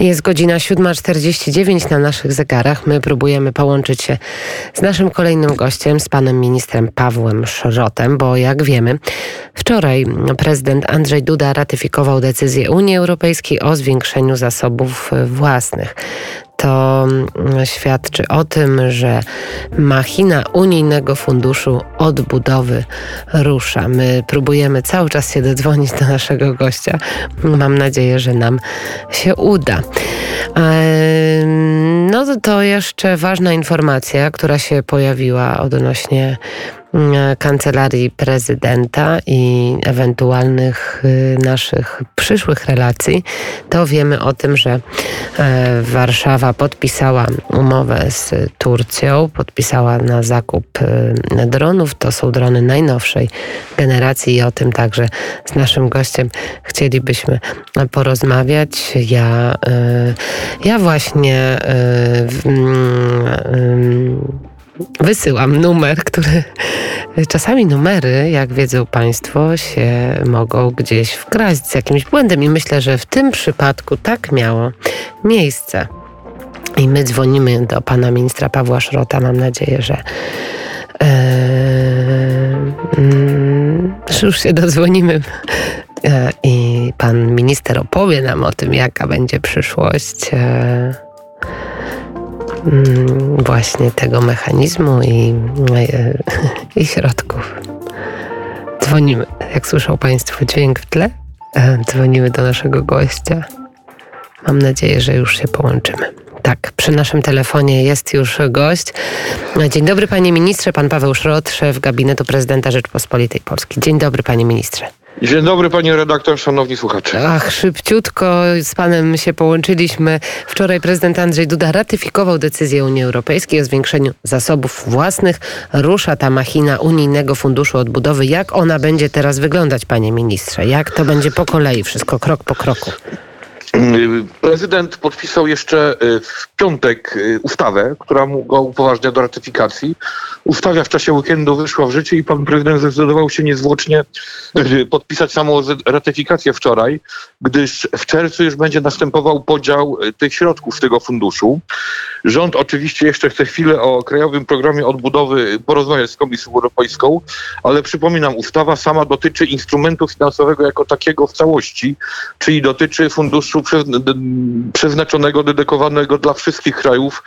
Jest godzina 7.49 na naszych zegarach. My próbujemy połączyć się z naszym kolejnym gościem, z panem ministrem Pawłem Szrotem, bo jak wiemy, wczoraj prezydent Andrzej Duda ratyfikował decyzję Unii Europejskiej o zwiększeniu zasobów własnych to mm, świadczy o tym, że machina unijnego funduszu odbudowy rusza. My próbujemy cały czas się dodzwonić do naszego gościa. Mam nadzieję, że nam się uda. No to jeszcze ważna informacja, która się pojawiła odnośnie kancelarii prezydenta i ewentualnych y, naszych przyszłych relacji, to wiemy o tym, że e, Warszawa podpisała umowę z Turcją, podpisała na zakup y, dronów. To są drony najnowszej generacji i o tym także z naszym gościem chcielibyśmy porozmawiać. Ja, y, ja właśnie wysyłam numer, który czasami numery, jak wiedzą Państwo, się mogą gdzieś wkraść z jakimś błędem i myślę, że w tym przypadku tak miało miejsce. I my dzwonimy do pana ministra Pawła Szrota. Mam nadzieję, że yy, już się dodzwonimy e, i pan minister opowie nam o tym, jaka będzie przyszłość. Mm, właśnie tego mechanizmu i, e, i środków. Dzwonimy, jak słyszą Państwo dźwięk w tle, e, dzwonimy do naszego gościa. Mam nadzieję, że już się połączymy. Tak, przy naszym telefonie jest już gość. Dzień dobry panie ministrze, pan Paweł Szrot, szef gabinetu prezydenta Rzeczpospolitej Polskiej. Dzień dobry panie ministrze. Dzień dobry panie redaktor, szanowni słuchacze. Ach, szybciutko z panem się połączyliśmy. Wczoraj prezydent Andrzej Duda ratyfikował decyzję Unii Europejskiej o zwiększeniu zasobów własnych. Rusza ta machina Unijnego Funduszu Odbudowy. Jak ona będzie teraz wyglądać, panie ministrze? Jak to będzie po kolei, wszystko krok po kroku? Prezydent podpisał jeszcze y, w piątek y, ustawę, która mu go upoważnia do ratyfikacji. Ustawa w czasie weekendu wyszła w życie i pan prezydent zdecydował się niezwłocznie y, podpisać samą ratyfikację wczoraj, gdyż w czerwcu już będzie następował podział tych środków z tego funduszu. Rząd oczywiście jeszcze chce chwilę o Krajowym Programie Odbudowy porozmawiać z Komisją Europejską, ale przypominam, ustawa sama dotyczy instrumentu finansowego jako takiego w całości, czyli dotyczy funduszu przeznaczonego, dedykowanego dla wszystkich krajów,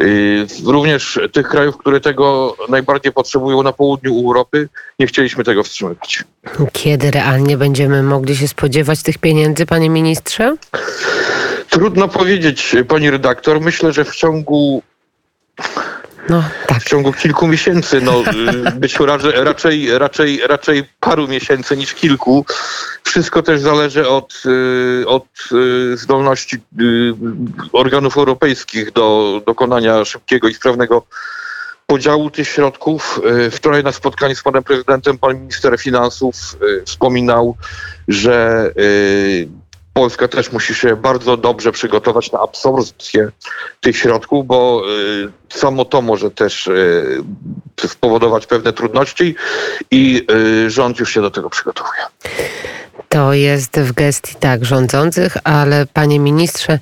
y, również tych krajów, które tego najbardziej potrzebują na południu Europy. Nie chcieliśmy tego wstrzymywać. Kiedy realnie będziemy mogli się spodziewać tych pieniędzy, panie ministrze? Trudno powiedzieć, pani redaktor. Myślę, że w ciągu no, tak. w ciągu kilku miesięcy, no być raczej, raczej, raczej paru miesięcy niż kilku. Wszystko też zależy od, y, od y, zdolności y, organów europejskich do dokonania szybkiego i sprawnego podziału tych środków. Wczoraj na spotkaniu z panem prezydentem pan minister finansów wspominał, że Polska też musi się bardzo dobrze przygotować na absorpcję tych środków, bo samo to może też spowodować pewne trudności i rząd już się do tego przygotowuje. To jest w gestii tak rządzących, ale panie ministrze,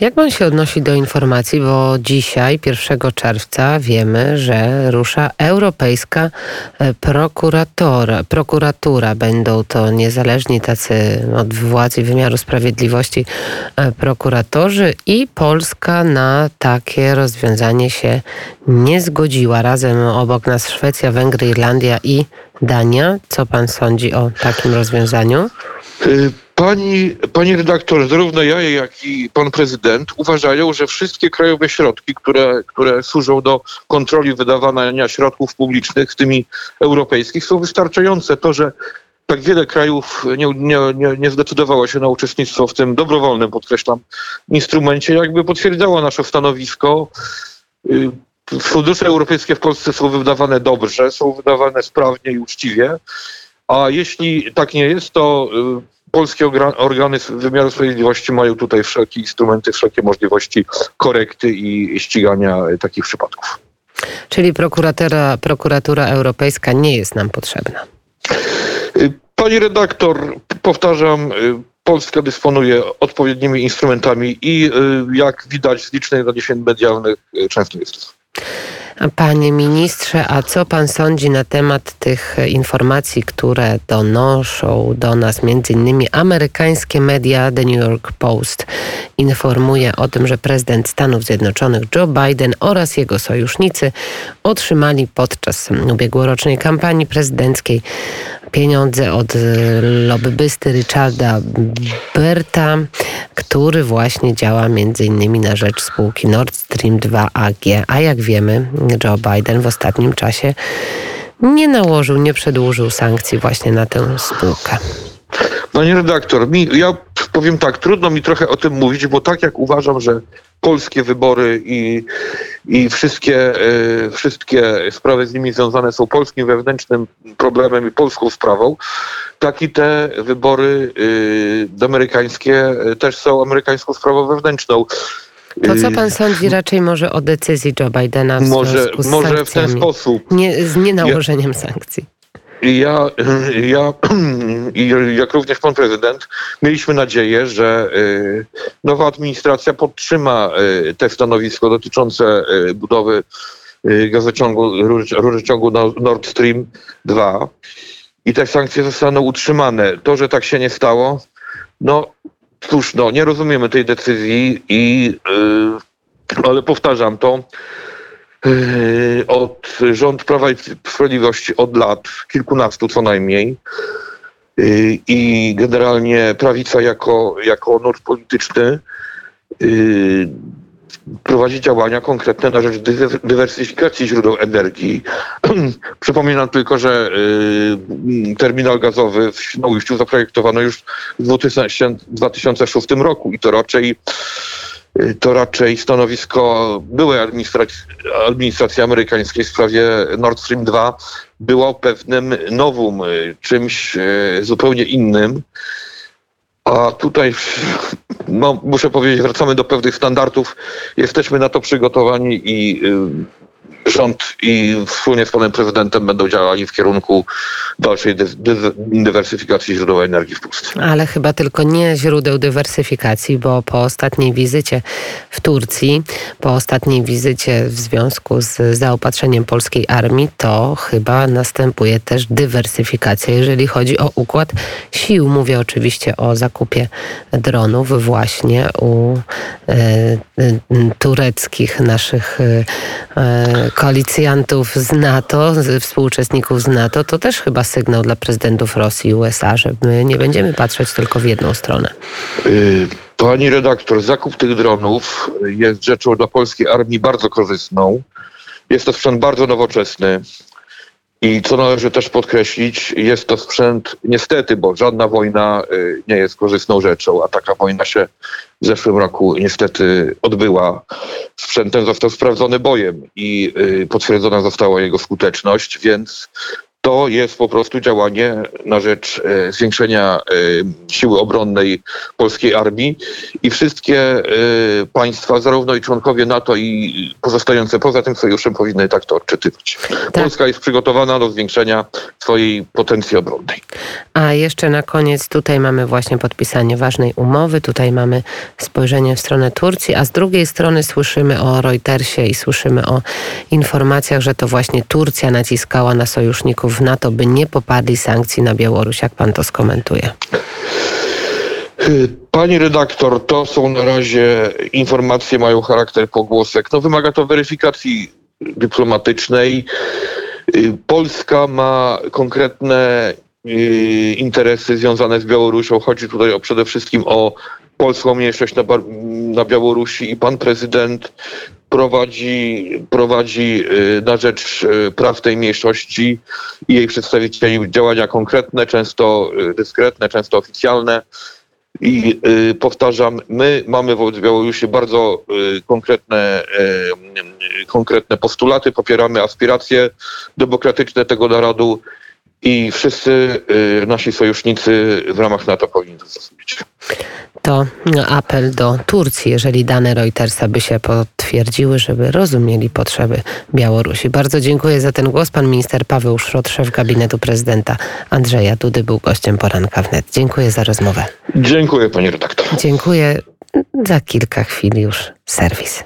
jak pan się odnosi do informacji, bo dzisiaj, 1 czerwca, wiemy, że rusza Europejska e, prokuratora, prokuratura. Będą to niezależni tacy od władz i wymiaru sprawiedliwości e, prokuratorzy i Polska na takie rozwiązanie się nie zgodziła. Razem obok nas Szwecja, Węgry, Irlandia i Dania. Co pan sądzi o takim rozwiązaniu? Y, pani, pani redaktor, zarówno ja, jak i pan prezydent uważają, że wszystkie krajowe środki, które, które służą do kontroli wydawania środków publicznych, w tymi europejskich, są wystarczające. To, że tak wiele krajów nie, nie, nie, nie zdecydowało się na uczestnictwo w tym dobrowolnym, podkreślam, instrumencie, jakby potwierdzało nasze stanowisko. Y, fundusze europejskie w Polsce są wydawane dobrze, są wydawane sprawnie i uczciwie. A jeśli tak nie jest, to y, polskie organy wymiaru sprawiedliwości mają tutaj wszelkie instrumenty, wszelkie możliwości korekty i ścigania takich przypadków. Czyli prokuratura, prokuratura europejska nie jest nam potrzebna. Y, pani redaktor, powtarzam, y, Polska dysponuje odpowiednimi instrumentami i jak widać z licznych doniesień medialnych często jest to. Panie ministrze, a co pan sądzi na temat tych informacji, które donoszą do nas między innymi amerykańskie media? The New York Post informuje o tym, że prezydent Stanów Zjednoczonych Joe Biden oraz jego sojusznicy otrzymali podczas ubiegłorocznej kampanii prezydenckiej pieniądze od lobbysty Richarda Berta, który właśnie działa między innymi na rzecz spółki Nord Stream 2 AG. A jak wiemy, Joe Biden w ostatnim czasie nie nałożył, nie przedłużył sankcji właśnie na tę spółkę. Panie redaktor, mi, ja powiem tak, trudno mi trochę o tym mówić, bo tak jak uważam, że polskie wybory i, i wszystkie, y, wszystkie sprawy z nimi związane są polskim wewnętrznym problemem i polską sprawą, tak i te wybory y, amerykańskie też są amerykańską sprawą wewnętrzną. To co pan sądzi raczej może o decyzji Joe Bidena w może, z Może w ten sposób. Nie, z nienałożeniem ja, sankcji. Ja, ja jak również pan prezydent, mieliśmy nadzieję, że y, nowa administracja podtrzyma y, te stanowisko dotyczące y, budowy gazociągu, rurociągu Nord Stream 2 i te sankcje zostaną utrzymane. To, że tak się nie stało, no cóż, no nie rozumiemy tej decyzji i ale powtarzam to, od rząd Prawa i Sprawiedliwości od lat, kilkunastu co najmniej. Yy, I generalnie prawica jako, jako nurt polityczny yy, prowadzi działania konkretne na rzecz dywersyfikacji źródeł energii. Przypominam tylko, że terminal gazowy w Świnoujściu zaprojektowano już w 2006 roku i to raczej to raczej stanowisko byłej administracji, administracji amerykańskiej w sprawie Nord Stream 2 było pewnym nowum, czymś e, zupełnie innym. A tutaj, no, muszę powiedzieć, wracamy do pewnych standardów. Jesteśmy na to przygotowani i rząd i wspólnie z panem prezydentem będą działali w kierunku dalszej dywersyfikacji źródeł energii w Polsce. Ale chyba tylko nie źródeł dywersyfikacji, bo po ostatniej wizycie w Turcji, po ostatniej wizycie w związku z zaopatrzeniem polskiej armii, to chyba następuje też dywersyfikacja, jeżeli chodzi o układ sił. Mówię oczywiście o zakupie dronów właśnie u e, e, tureckich naszych e, koalicjantów z NATO, współuczestników z NATO, to też chyba sygnał dla prezydentów Rosji i USA, że my nie będziemy patrzeć tylko w jedną stronę. Y, pani redaktor, zakup tych dronów jest rzeczą dla polskiej armii bardzo korzystną. Jest to sprzęt bardzo nowoczesny. I co należy też podkreślić, jest to sprzęt niestety, bo żadna wojna y, nie jest korzystną rzeczą, a taka wojna się w zeszłym roku niestety odbyła. Sprzętem został sprawdzony bojem i y, potwierdzona została jego skuteczność, więc to jest po prostu działanie na rzecz e, zwiększenia e, siły obronnej polskiej armii i wszystkie e, państwa, zarówno i członkowie NATO i pozostające poza tym sojuszem powinny tak to odczytywać. Tak. Polska jest przygotowana do zwiększenia swojej potencji obronnej. A jeszcze na koniec tutaj mamy właśnie podpisanie ważnej umowy, tutaj mamy spojrzenie w stronę Turcji, a z drugiej strony słyszymy o Reutersie i słyszymy o informacjach, że to właśnie Turcja naciskała na sojuszników w NATO, by nie popadli sankcji na Białoruś. Jak pan to skomentuje? Pani redaktor, to są na razie informacje, mają charakter pogłosek. No wymaga to weryfikacji dyplomatycznej. Polska ma konkretne y, interesy związane z Białorusią. Chodzi tutaj o, przede wszystkim o polską mniejszość na, na Białorusi i pan prezydent prowadzi, prowadzi y, na rzecz y, praw tej mniejszości i jej przedstawicieli działania konkretne, często y, dyskretne, często oficjalne. I powtarzam, my mamy wobec Białorusi bardzo konkretne, konkretne postulaty, popieramy aspiracje demokratyczne tego narodu i wszyscy nasi sojusznicy w ramach NATO powinni to zrozumieć to apel do Turcji, jeżeli dane Reutersa by się potwierdziły, żeby rozumieli potrzeby Białorusi. Bardzo dziękuję za ten głos. Pan minister Paweł Szrot, szef gabinetu prezydenta Andrzeja Dudy, był gościem poranka wnet. Dziękuję za rozmowę. Dziękuję, panie redaktor. Dziękuję. Za kilka chwil już serwis.